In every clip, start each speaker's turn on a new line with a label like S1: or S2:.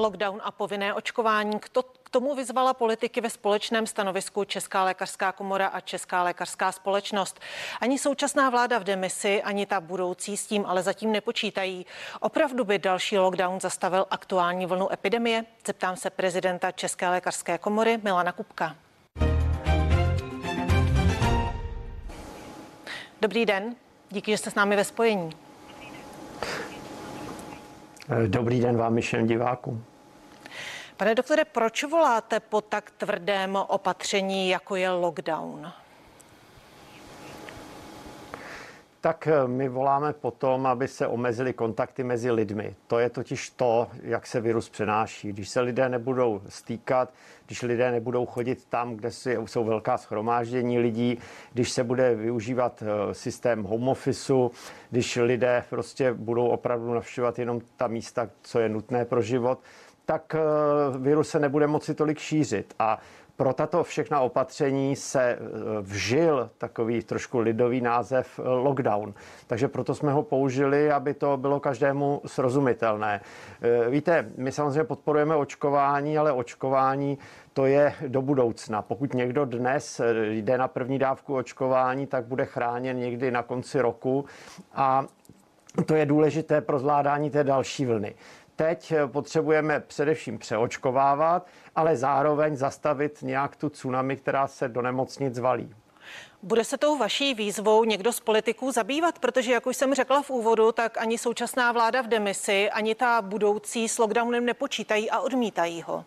S1: Lockdown a povinné očkování. K tomu vyzvala politiky ve společném stanovisku Česká lékařská komora a Česká lékařská společnost. Ani současná vláda v demisi, ani ta budoucí s tím ale zatím nepočítají. Opravdu by další lockdown zastavil aktuální vlnu epidemie? Zeptám se prezidenta České lékařské komory Milana Kupka. Dobrý den, díky, že jste s námi ve spojení.
S2: Dobrý den vám všem divákům.
S1: Pane doktore, proč voláte po tak tvrdém opatření, jako je lockdown?
S2: Tak eh, my voláme potom, aby se omezily kontakty mezi lidmi. To je totiž to, jak se virus přenáší. Když se lidé nebudou stýkat, když lidé nebudou chodit tam, kde jsou velká schromáždění lidí, když se bude využívat eh, systém home officeu, když lidé prostě budou opravdu navštěvovat jenom ta místa, co je nutné pro život, tak eh, virus se nebude moci tolik šířit. A pro tato všechna opatření se eh, vžil takový trošku lidový název eh, lockdown. Takže proto jsme ho použili, aby to bylo každému srozumitelné. Víte, my samozřejmě podporujeme očkování, ale očkování to je do budoucna. Pokud někdo dnes jde na první dávku očkování, tak bude chráněn někdy na konci roku a to je důležité pro zvládání té další vlny. Teď eh, potřebujeme především přeočkovávat, ale zároveň zastavit nějak tu tsunami, která se do nemocnic valí.
S1: Bude se tou vaší výzvou někdo z politiků zabývat? Protože, jak už jsem řekla v úvodu, tak ani současná vláda v demisi, ani ta budoucí s lockdownem nepočítají a odmítají ho.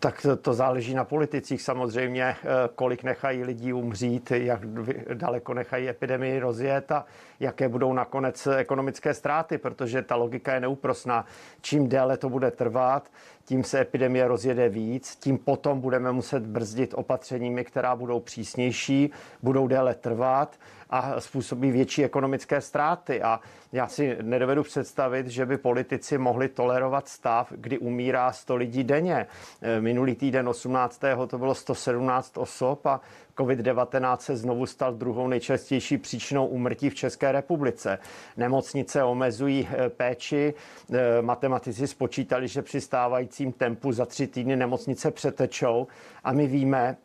S2: Tak to, to záleží na politicích samozřejmě, eh, kolik nechají lidí umřít, jak daleko nechají epidemii rozjet a jaké budou nakonec ekonomické ztráty, protože ta logika je neúprosná. Čím déle to bude trvat, tím se epidemie rozjede víc, tím potom budeme muset brzdit opatřeními, která budou přísnější, budou déle trvat a způsobí větší ekonomické ztráty. A já si nedovedu představit, že by politici mohli tolerovat stav, kdy umírá 100 lidí denně. Minulý týden 18. to bylo 117 osob a COVID-19 se znovu stal druhou nejčastější příčinou úmrtí v České republice. Nemocnice omezují eh, péči. Eh, matematici spočítali, že při stávajícím tempu za tři týdny nemocnice přetečou a my víme,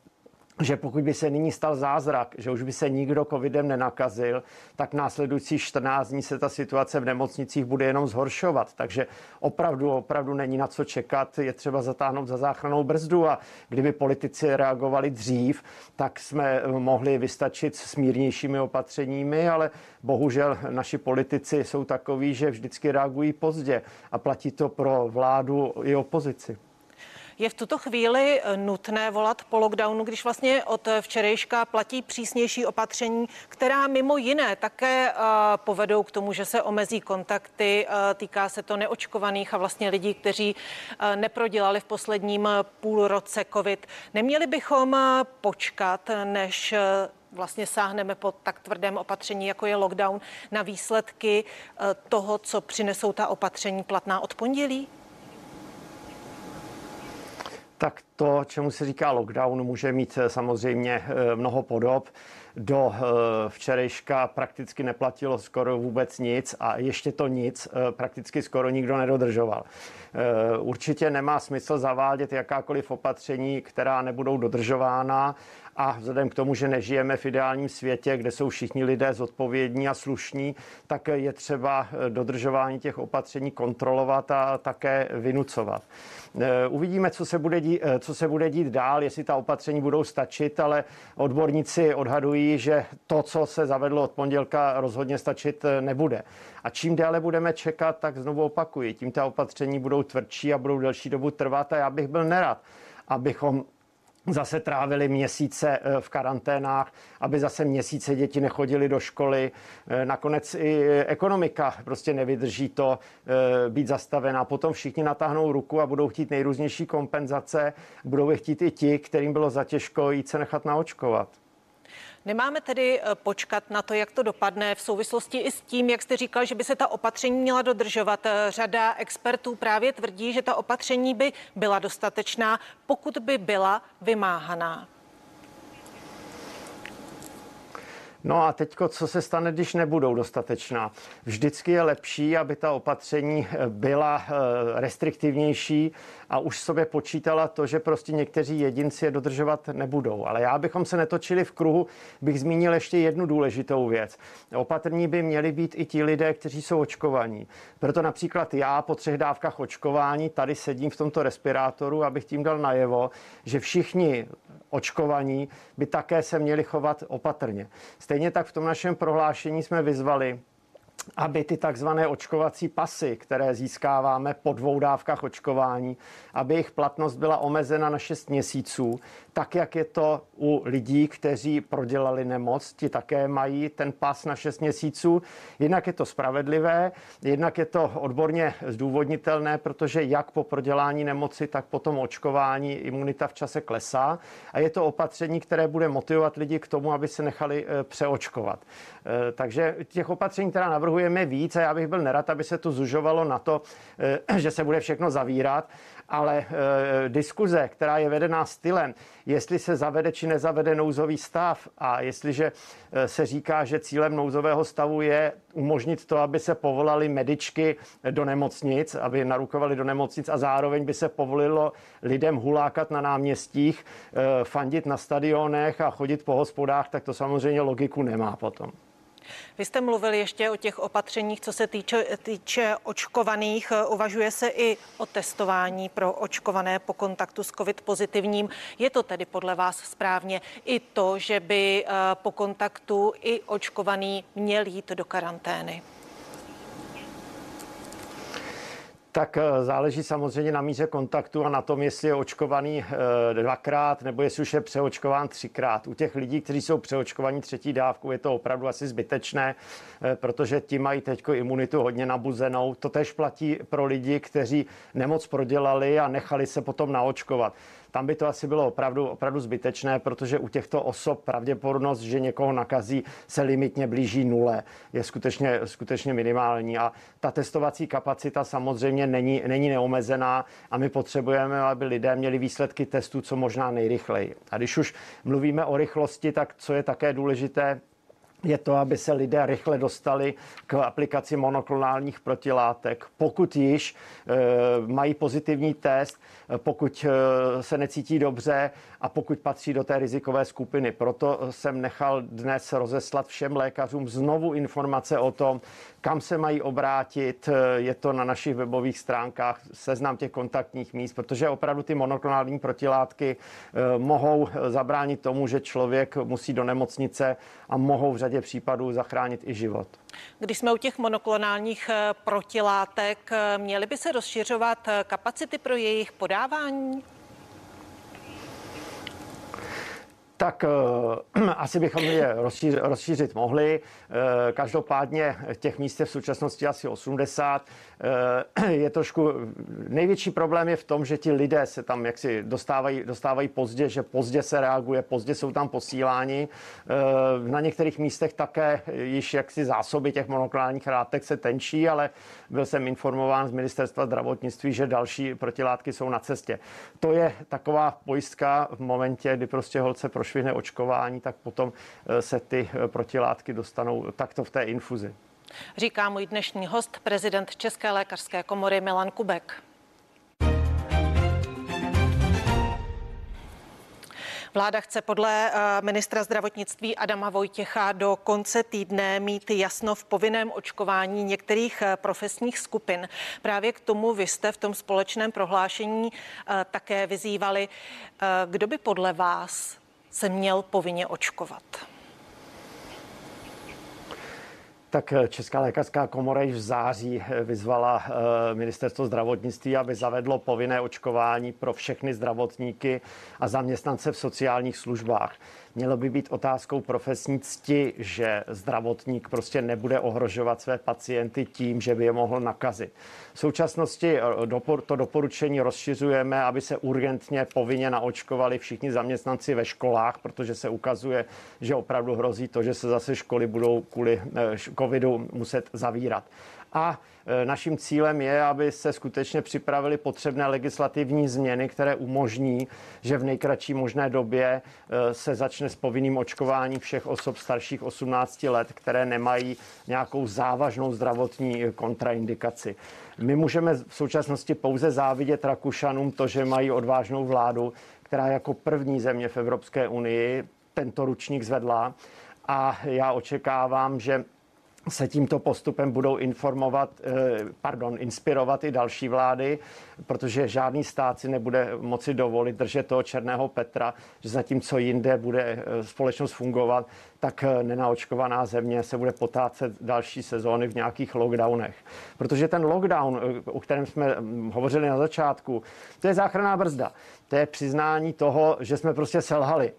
S2: že pokud by se nyní stal zázrak, že už by se nikdo covidem nenakazil, tak následující 14 dní se ta situace v nemocnicích bude jenom zhoršovat. Takže opravdu, opravdu není na co čekat, je třeba zatáhnout za záchranou brzdu a kdyby politici reagovali dřív, tak jsme mohli vystačit s mírnějšími opatřeními, ale bohužel naši politici jsou takoví, že vždycky reagují pozdě a platí to pro vládu i opozici.
S1: Je v tuto chvíli eh, nutné volat po lockdownu, když vlastně od včerejška platí přísnější opatření, která mimo jiné také eh, povedou k tomu, že se omezí kontakty, eh, týká se to neočkovaných a vlastně lidí, kteří neprodělali v posledním půl roce COVID. Neměli bychom počkat, než vlastně sáhneme po tak tvrdém opatření, jako je lockdown, na výsledky toho, co přinesou ta opatření platná od pondělí?
S2: Tak to, čemu se říká lockdown, může mít eh, samozřejmě eh, mnoho podob. Do eh, včerejška prakticky neplatilo skoro vůbec nic a ještě to nic prakticky skoro nikdo nedodržoval. Určitě nemá smysl zavádět jakákoliv opatření, která nebudou dodržována a vzhledem k tomu, že nežijeme v ideálním světě, kde jsou všichni lidé zodpovědní a slušní, tak je třeba dodržování těch opatření kontrolovat a také vynucovat. Eh, uvidíme, co se, bude dít, eh, co se bude dít dál, jestli ta opatření budou stačit, ale odborníci odhadují, že to, co se zavedlo od pondělka, rozhodně stačit eh, nebude. A čím déle budeme čekat, tak znovu opakuji, tím ta opatření budou tvrdší a budou delší dobu trvat a já bych byl nerad, abychom zase trávili měsíce eh, v karanténách, aby zase měsíce děti nechodili do školy. Eh, nakonec i ekonomika prostě nevydrží to eh, být zastavená. Potom všichni natáhnou ruku a budou chtít nejrůznější kompenzace. Budou je chtít i ti, kterým bylo zatěžko jít se nechat naočkovat.
S1: Nemáme tedy eh, počkat na to, jak to dopadne v souvislosti i s tím, jak jste říkal, že by se ta opatření měla dodržovat. Eh, řada expertů právě tvrdí, že ta opatření by byla dostatečná, pokud by byla vymáhaná.
S2: No a teď, co se stane, když nebudou dostatečná? Vždycky je lepší, aby ta opatření eh, byla eh, restriktivnější a už sobě počítala to, že prostě někteří jedinci je dodržovat nebudou. Ale já bychom se netočili v kruhu, bych zmínil ještě jednu důležitou věc. Opatrní by měli být i ti lidé, kteří jsou očkovaní. Proto například já po třech dávkách očkování tady sedím v tomto respirátoru, abych tím dal najevo, že všichni očkovaní by také se měli chovat opatrně. Tak v tom našem prohlášení jsme vyzvali aby ty takzvané očkovací pasy, které získáváme po dvou dávkách očkování, aby jejich platnost byla omezena na 6 měsíců, tak jak je to u lidí, kteří prodělali nemoc, ti také mají ten pas na 6 měsíců. Jednak je to spravedlivé, jednak je to odborně zdůvodnitelné, protože jak po prodělání nemoci, tak po tom očkování imunita v čase klesá a je to opatření, které bude motivovat lidi k tomu, aby se nechali eh, přeočkovat. Eh, takže těch opatření, která navrhujeme víc a já bych byl nerad, aby se to zužovalo na to, eh, že se bude všechno zavírat, ale e, diskuze, která je vedená stylem, jestli se zavede či nezavede nouzový stav a jestliže e, se říká, že cílem nouzového stavu je umožnit to, aby se povolali medičky do nemocnic, aby narukovali do nemocnic a zároveň by se povolilo lidem hulákat na náměstích, fandit na stadionech a chodit po hospodách, tak to samozřejmě logiku nemá potom.
S1: Vy jste mluvil ještě o těch opatřeních, co se týče, týče očkovaných. Uvažuje se i o testování pro očkované po kontaktu s COVID pozitivním. Je to tedy podle vás správně i to, že by eh, po kontaktu i očkovaný měl jít do karantény?
S2: Tak eh, záleží samozřejmě na míře kontaktu a na tom, jestli je očkovaný eh, dvakrát nebo jestli už je přeočkován třikrát. U těch lidí, kteří jsou přeočkovaní třetí dávku, je to opravdu asi zbytečné, eh, protože ti mají teď imunitu hodně nabuzenou. To tež platí pro lidi, kteří nemoc prodělali a nechali se potom naočkovat tam by to asi bylo opravdu, opravdu zbytečné, protože u těchto osob pravděpodobnost, že někoho nakazí, se limitně blíží nule. Je skutečně, skutečně minimální. A ta testovací kapacita samozřejmě není, není neomezená a my potřebujeme, aby lidé měli výsledky testů co možná nejrychleji. A když už mluvíme o rychlosti, tak co je také důležité, je to, aby se lidé rychle dostali k aplikaci monoklonálních protilátek. Pokud již e, mají pozitivní test, pokud e, se necítí dobře a pokud patří do té rizikové skupiny. Proto jsem nechal dnes rozeslat všem lékařům znovu informace o tom, kam se mají obrátit. Je to na našich webových stránkách seznam těch kontaktních míst, protože opravdu ty monoklonální protilátky e, mohou zabránit tomu, že člověk musí do nemocnice a mohou v řadě případů zachránit i život.
S1: Když jsme u těch monoklonálních eh, protilátek, eh, měly by se rozšiřovat eh, kapacity pro jejich podávání?
S2: Tak uh, asi bychom je rozšířit, rozšířit mohli. Uh, každopádně těch míst je v současnosti asi 80. Uh, je trošku, největší problém je v tom, že ti lidé se tam jaksi dostávají, dostávají pozdě, že pozdě se reaguje, pozdě jsou tam posíláni. Na některých místech také již jaksi zásoby těch monoklonálních látek se tenčí, ale byl jsem informován z ministerstva zdravotnictví, že další protilátky jsou na cestě. To je taková pojistka v momentě, kdy prostě holce prošly prošvihne očkování, tak potom eh, se ty eh, protilátky dostanou takto v té infuzi.
S1: Říká můj dnešní host, prezident České lékařské komory Milan Kubek. Vláda chce podle eh, ministra zdravotnictví Adama Vojtěcha do konce týdne mít jasno v povinném očkování některých profesních skupin. Právě k tomu vy jste v tom společném prohlášení také vyzývali. Kdo by podle vás se měl povinně očkovat.
S2: Tak eh, Česká lékařská komora již v září eh, vyzvala eh, ministerstvo zdravotnictví, aby zavedlo povinné očkování pro všechny zdravotníky a zaměstnance v sociálních službách. Mělo by být otázkou profesní cti, že zdravotník prostě nebude ohrožovat své pacienty tím, že by je mohl nakazit. V současnosti to doporučení rozšiřujeme, aby se urgentně povinně naočkovali všichni zaměstnanci ve školách, protože se ukazuje, že opravdu hrozí to, že se zase školy budou kvůli covidu muset zavírat A e, naším cílem je, aby se skutečně připravili potřebné legislativní změny, které umožní, že v nejkratší možné době e, se začne s povinným očkování všech osob starších 18 let, které nemají nějakou závažnou zdravotní kontraindikaci. My můžeme v současnosti pouze závidět Rakušanům to, že mají odvážnou vládu, která jako první země v Evropské unii tento ručník zvedla. A já očekávám, že se tímto postupem budou informovat, eh, pardon, inspirovat i další vlády, protože žádný stát si nebude moci dovolit držet toho černého Petra, že zatímco jinde bude eh, společnost fungovat, tak eh, nenaočkovaná země se bude potácet další sezóny v nějakých lockdownech. Protože ten lockdown, o kterém jsme hm, hovořili na začátku, to je záchranná brzda. To je přiznání toho, že jsme prostě selhali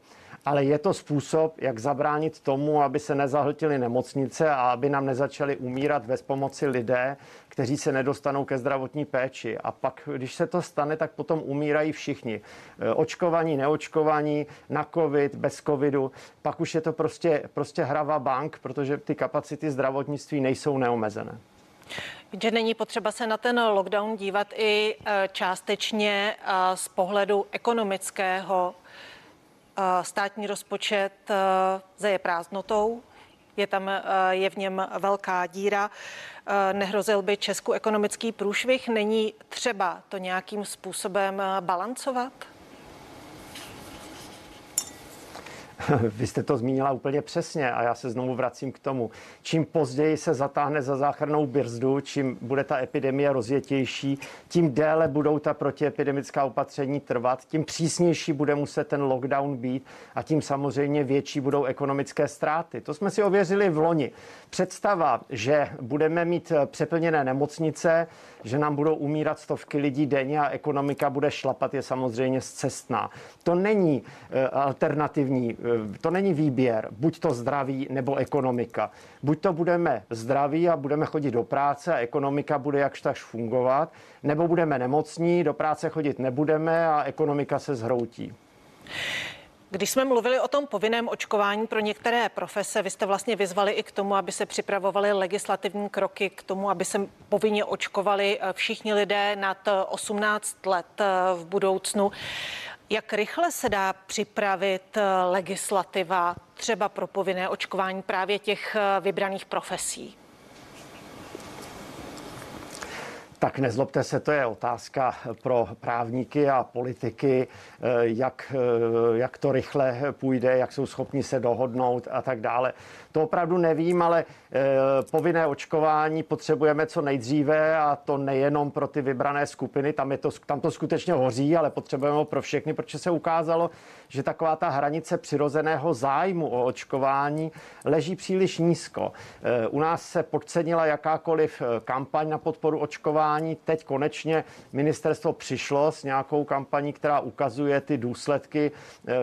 S2: ale je to způsob, jak zabránit tomu, aby se nezahltily nemocnice a aby nám nezačaly umírat bez pomoci lidé, kteří se nedostanou ke zdravotní péči. A pak, když se to stane, tak potom umírají všichni. E, očkovaní, neočkovaní, na covid, bez covidu. Pak už je to prostě, prostě hrava bank, protože ty kapacity zdravotnictví nejsou neomezené.
S1: Že není potřeba se na ten lockdown dívat i e, částečně e, z pohledu ekonomického Státní rozpočet eh, zeje prázdnotou, je tam, eh, je v něm velká díra. Eh, nehrozil by Česku ekonomický průšvih? Není třeba to nějakým způsobem balancovat?
S2: Vy jste to zmínila úplně přesně a já se znovu vracím k tomu. Čím později se zatáhne za záchrannou brzdu, čím bude ta epidemie rozjetější, tím déle budou ta protiepidemická opatření trvat, tím přísnější bude muset ten lockdown být a tím samozřejmě větší budou ekonomické ztráty. To jsme si ověřili v loni. Představa, že budeme mít přeplněné nemocnice, že nám budou umírat stovky lidí denně a ekonomika bude šlapat, je samozřejmě zcestná. To není eh, alternativní Eh, to není výběr, buď to zdraví nebo ekonomika. Buď to budeme zdraví a budeme chodit do práce a ekonomika bude jakž tak fungovat, nebo budeme nemocní, do práce chodit nebudeme a ekonomika se zhroutí.
S1: Když jsme mluvili o tom povinném očkování pro některé profese, vy jste vlastně vyzvali i k tomu, aby se připravovaly legislativní kroky k tomu, aby se povinně očkovali eh, všichni lidé nad 18 eh, let v budoucnu. Jak rychle se dá připravit eh, legislativa třeba pro povinné očkování právě těch eh, vybraných profesí?
S2: Tak nezlobte se, to je otázka pro právníky a politiky, eh, jak, jak to rychle půjde, jak jsou schopni se dohodnout a tak dále. To opravdu nevím, ale eh, povinné očkování potřebujeme co nejdříve a to nejenom pro ty vybrané skupiny, tam, je to, tam to skutečně hoří, ale potřebujeme ho pro všechny, protože se ukázalo, že taková ta hranice přirozeného zájmu o očkování leží příliš nízko. Eh, u nás se podcenila jakákoliv eh, kampaň na podporu očkování. Teď konečně ministerstvo přišlo s nějakou kampaní, která ukazuje ty důsledky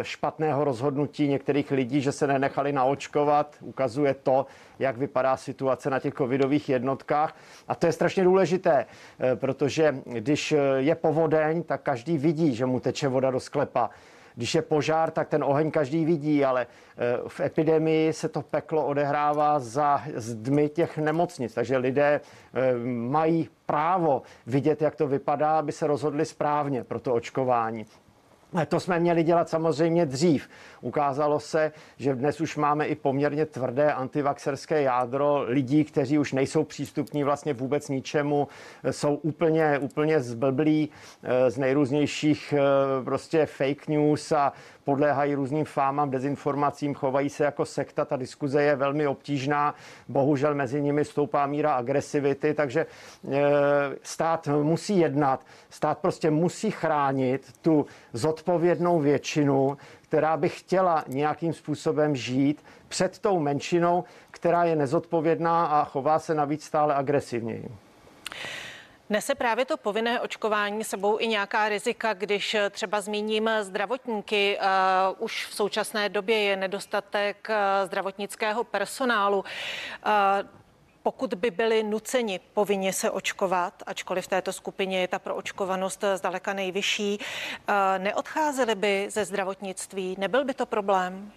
S2: špatného rozhodnutí některých lidí, že se nenechali naočkovat ukazuje to, jak vypadá situace na těch covidových jednotkách. A to je strašně důležité, eh, protože když eh, je povodeň, tak každý vidí, že mu teče voda do sklepa. Když je požár, tak ten oheň každý vidí, ale eh, v epidemii se to peklo odehrává za zdmi těch nemocnic. Takže lidé mají právo vidět, jak to vypadá, aby se rozhodli správně pro to očkování. To jsme měli dělat samozřejmě dřív. Ukázalo se, že dnes už máme i poměrně tvrdé antivaxerské jádro lidí, kteří už nejsou přístupní vlastně vůbec ničemu, jsou úplně, úplně zblblí eh, z nejrůznějších eh, prostě fake news a podléhají různým fámám, dezinformacím, chovají se jako sekta. Ta diskuze je velmi obtížná. Bohužel mezi nimi stoupá míra agresivity, takže eh, stát musí jednat. Stát prostě musí chránit tu zodpovědnou většinu, která by chtěla nějakým způsobem žít před tou menšinou, která je nezodpovědná a chová se navíc stále agresivněji.
S1: Nese právě to povinné očkování sebou i nějaká rizika, když třeba zmíním zdravotníky. Uh, už v současné době je nedostatek zdravotnického personálu. Pokud by byli nuceni povinně se očkovat, ačkoliv v této skupině je ta proočkovanost zdaleka nejvyšší, neodcházeli by ze zdravotnictví? Nebyl by to problém?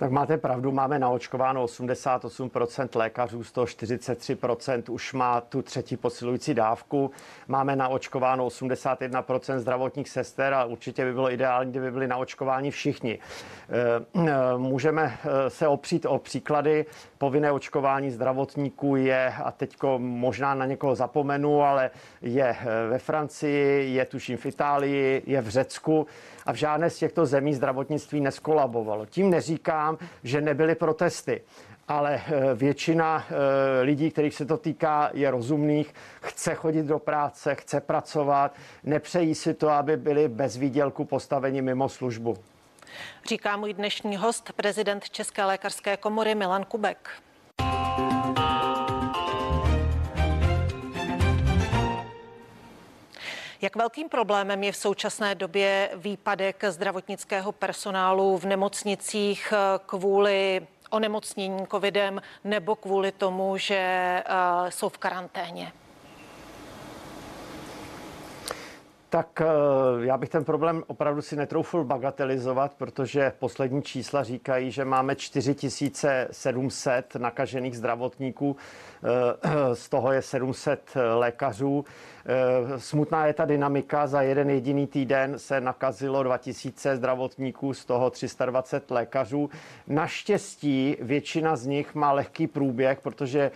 S2: Tak máte pravdu, máme naočkováno 88% lékařů, z toho 43% už má tu třetí posilující dávku. Máme naočkováno 81% zdravotních sester a určitě by bylo ideální, kdyby byli naočkováni všichni. Eh, eh, můžeme eh, se opřít o příklady. Povinné očkování zdravotníků je, a teďko možná na někoho zapomenu, ale je ve Francii, je tuším v Itálii, je v Řecku a v žádné z těchto zemí zdravotnictví neskolabovalo. Tím neříkám, že nebyly protesty ale eh, většina eh, lidí, kterých se to týká, je rozumných, chce chodit do práce, chce pracovat, nepřejí si to, aby byli bez výdělku postaveni mimo službu.
S1: Říká můj dnešní host, prezident České lékařské komory Milan Kubek. Jak velkým problémem je v současné době výpadek zdravotnického personálu v nemocnicích kvůli onemocnění covidem nebo kvůli tomu, že eh, jsou v karanténě?
S2: Tak eh, já bych ten problém opravdu si netroufl bagatelizovat, protože poslední čísla říkají, že máme 4700 nakažených zdravotníků, eh, z toho je 700 lékařů. Eh, smutná je ta dynamika. Za jeden jediný týden se nakazilo 2000 zdravotníků, z toho 320 lékařů. Naštěstí většina z nich má lehký průběh, protože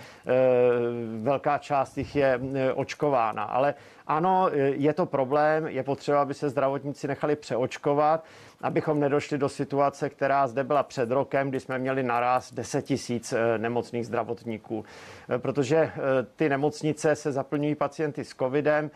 S2: velká část jich je očkována. Ale ano, je to problém, je potřeba, aby se zdravotníci nechali přeočkovat abychom nedošli do situace, která zde byla před rokem, kdy jsme měli naraz 10 tisíc eh, nemocných zdravotníků. Eh, protože eh, ty nemocnice se zaplňují pacienty s covidem,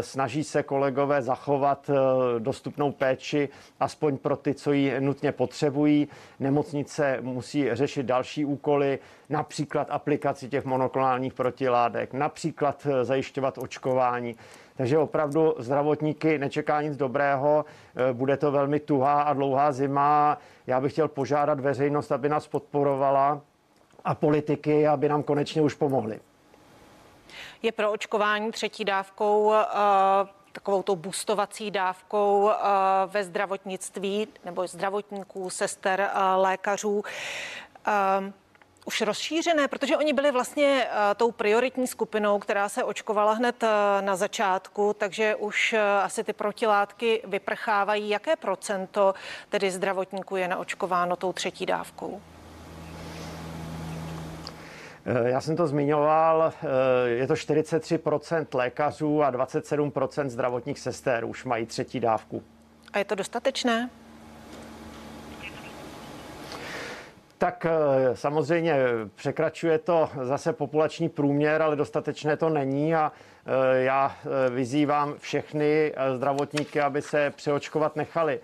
S2: snaží se kolegové zachovat dostupnou péči, aspoň pro ty, co ji nutně potřebují. Nemocnice musí řešit další úkoly, například aplikaci těch monoklonálních protiládek, například zajišťovat očkování. Takže opravdu zdravotníky nečeká nic dobrého, e, bude to velmi tuhá a dlouhá zima. Já bych chtěl požádat veřejnost, aby nás podporovala a politiky, aby nám konečně už pomohli.
S1: Je pro očkování třetí dávkou uh takovou tou boostovací dávkou ve zdravotnictví nebo zdravotníků, sester, lékařů už rozšířené, protože oni byli vlastně uh, tou prioritní skupinou, která se očkovala hned uh, na začátku, takže už uh, asi ty protilátky vyprchávají. Jaké procento tedy zdravotníků je naočkováno tou třetí dávkou?
S2: Já jsem to zmiňoval, je to 43% lékařů a 27% zdravotních sester už mají třetí dávku.
S1: A je to dostatečné?
S2: Tak eh, samozřejmě překračuje to zase populační průměr, ale dostatečné to není a eh, já eh, vyzývám všechny zdravotníky, aby se přeočkovat nechali,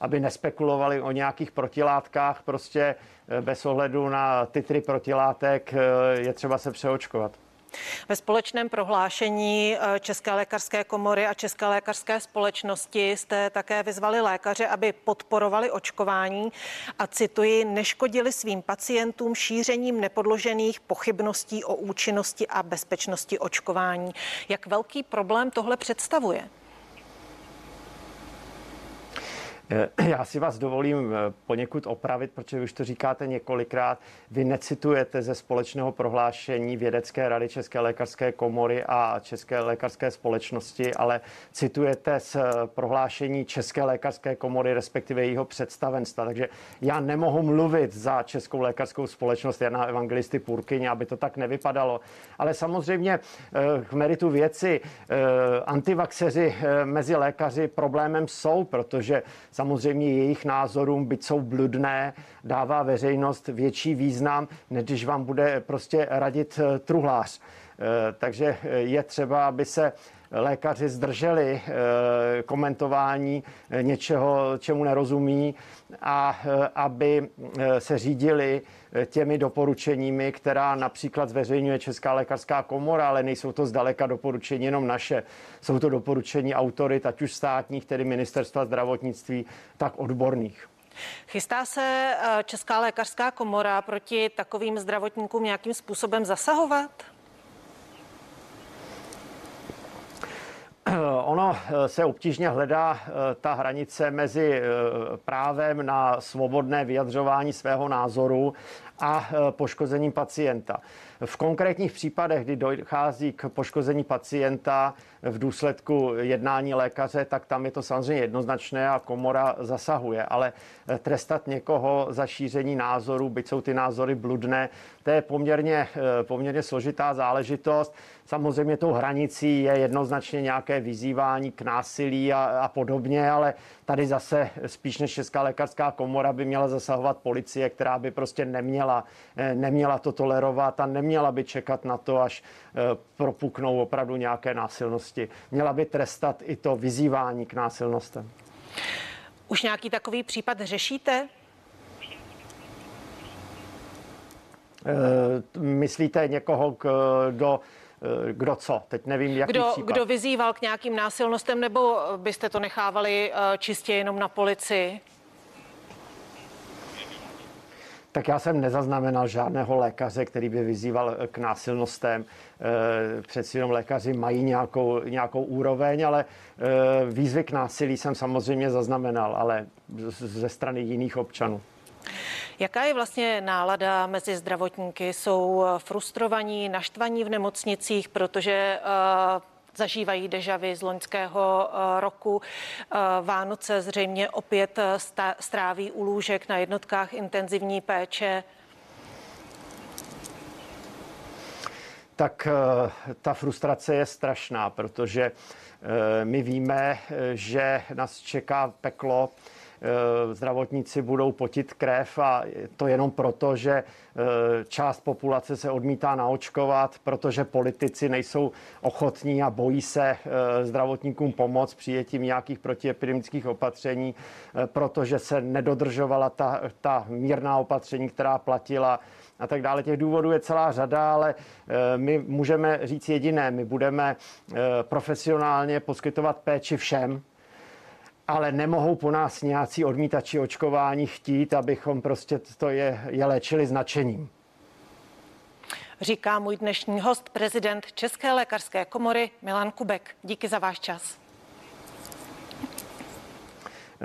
S2: aby nespekulovali o nějakých protilátkách, prostě bez ohledu na titry protilátek je třeba se přeočkovat.
S1: Ve společném prohlášení eh, České lékařské komory a České lékařské společnosti jste také vyzvali lékaře, aby podporovali očkování a cituji, neškodili svým pacientům šířením nepodložených pochybností o účinnosti a bezpečnosti očkování. Jak velký problém tohle představuje?
S2: já si vás dovolím eh, poněkud opravit, protože už to říkáte několikrát. Vy necitujete ze společného prohlášení Vědecké rady České lékařské komory a České lékařské společnosti, ale citujete z eh, prohlášení České lékařské komory, respektive jejího představenstva. Takže já nemohu mluvit za Českou lékařskou společnost Jana Evangelisty Purkyně, aby to tak nevypadalo. Ale samozřejmě k meritu věci antivaxeři mezi lékaři problémem jsou, protože Samozřejmě jejich názorům, byť jsou bludné, dává veřejnost větší význam, než když vám bude prostě radit eh, truhlář. Eh, takže eh, je třeba, aby se lékaři zdrželi komentování něčeho, čemu nerozumí a aby se řídili těmi doporučeními, která například zveřejňuje Česká lékařská komora, ale nejsou to zdaleka doporučení jenom naše. Jsou to doporučení autorit, ať už státních, tedy ministerstva zdravotnictví, tak odborných.
S1: Chystá se Česká lékařská komora proti takovým zdravotníkům nějakým způsobem zasahovat?
S2: Ono se obtížně hledá ta hranice mezi právem na svobodné vyjadřování svého názoru a poškozením pacienta. V konkrétních případech, kdy dochází k poškození pacienta v důsledku jednání lékaře, tak tam je to samozřejmě jednoznačné a komora zasahuje. Ale trestat někoho za šíření názorů, byť jsou ty názory bludné, to je poměrně, poměrně složitá záležitost. Samozřejmě tou hranicí je jednoznačně nějaké vyzývání k násilí a, a podobně, ale tady zase spíš než Česká lékařská komora by měla zasahovat policie, která by prostě neměla, neměla to tolerovat a neměla by čekat na to, až eh, propuknou opravdu nějaké násilnosti. Měla by trestat i to vyzývání k násilnostem.
S1: Už nějaký takový případ řešíte?
S2: Eh, myslíte někoho, kdo Eh, kdo co. Teď nevím, jaký
S1: kdo,
S2: případ.
S1: Kdo vyzýval k nějakým násilnostem, nebo byste to nechávali eh, čistě jenom na policii?
S2: Tak já jsem nezaznamenal žádného lékaře, který by vyzýval eh, k násilnostem. Přeci jenom lékaři mají nějakou, nějakou úroveň, ale výzvy k násilí jsem samozřejmě zaznamenal, ale ze strany jiných občanů.
S1: Jaká je vlastně nálada mezi zdravotníky? Jsou frustrovaní, naštvaní v nemocnicích, protože uh, zažívají dežavy z loňského uh, roku. Vánoce zřejmě opět stráví u lůžek na jednotkách intenzivní péče.
S2: Tak ta frustrace je strašná, protože my víme, že nás čeká peklo Eh, zdravotníci budou potit krev a to jenom proto, že eh, část populace se odmítá naočkovat, protože politici nejsou ochotní a bojí se eh, zdravotníkům pomoct přijetím nějakých protiepidemických opatření, protože se nedodržovala ta, ta mírná opatření, která platila a tak dále. Těch důvodů je celá řada, ale my můžeme říct jediné. My budeme profesionálně poskytovat péči všem, ale nemohou po nás nějací odmítači očkování chtít, abychom prostě to je, je léčili značením.
S1: Říká můj dnešní host, prezident České lékařské komory Milan Kubek. Díky za váš čas.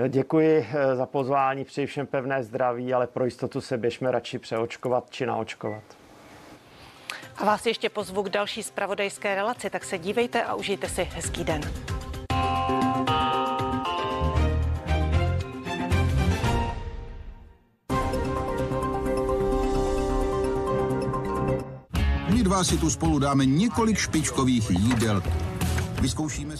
S2: Děkuji eh, za pozvání, přeji všem pevné zdraví, ale pro jistotu se běžme radši přeočkovat či naočkovat.
S1: A vás ještě pozvu k další spravodajské relaci, tak se dívejte a užijte si hezký den.
S3: Si tu spolu dáme několik špičkových jídel. Vyzkoušíme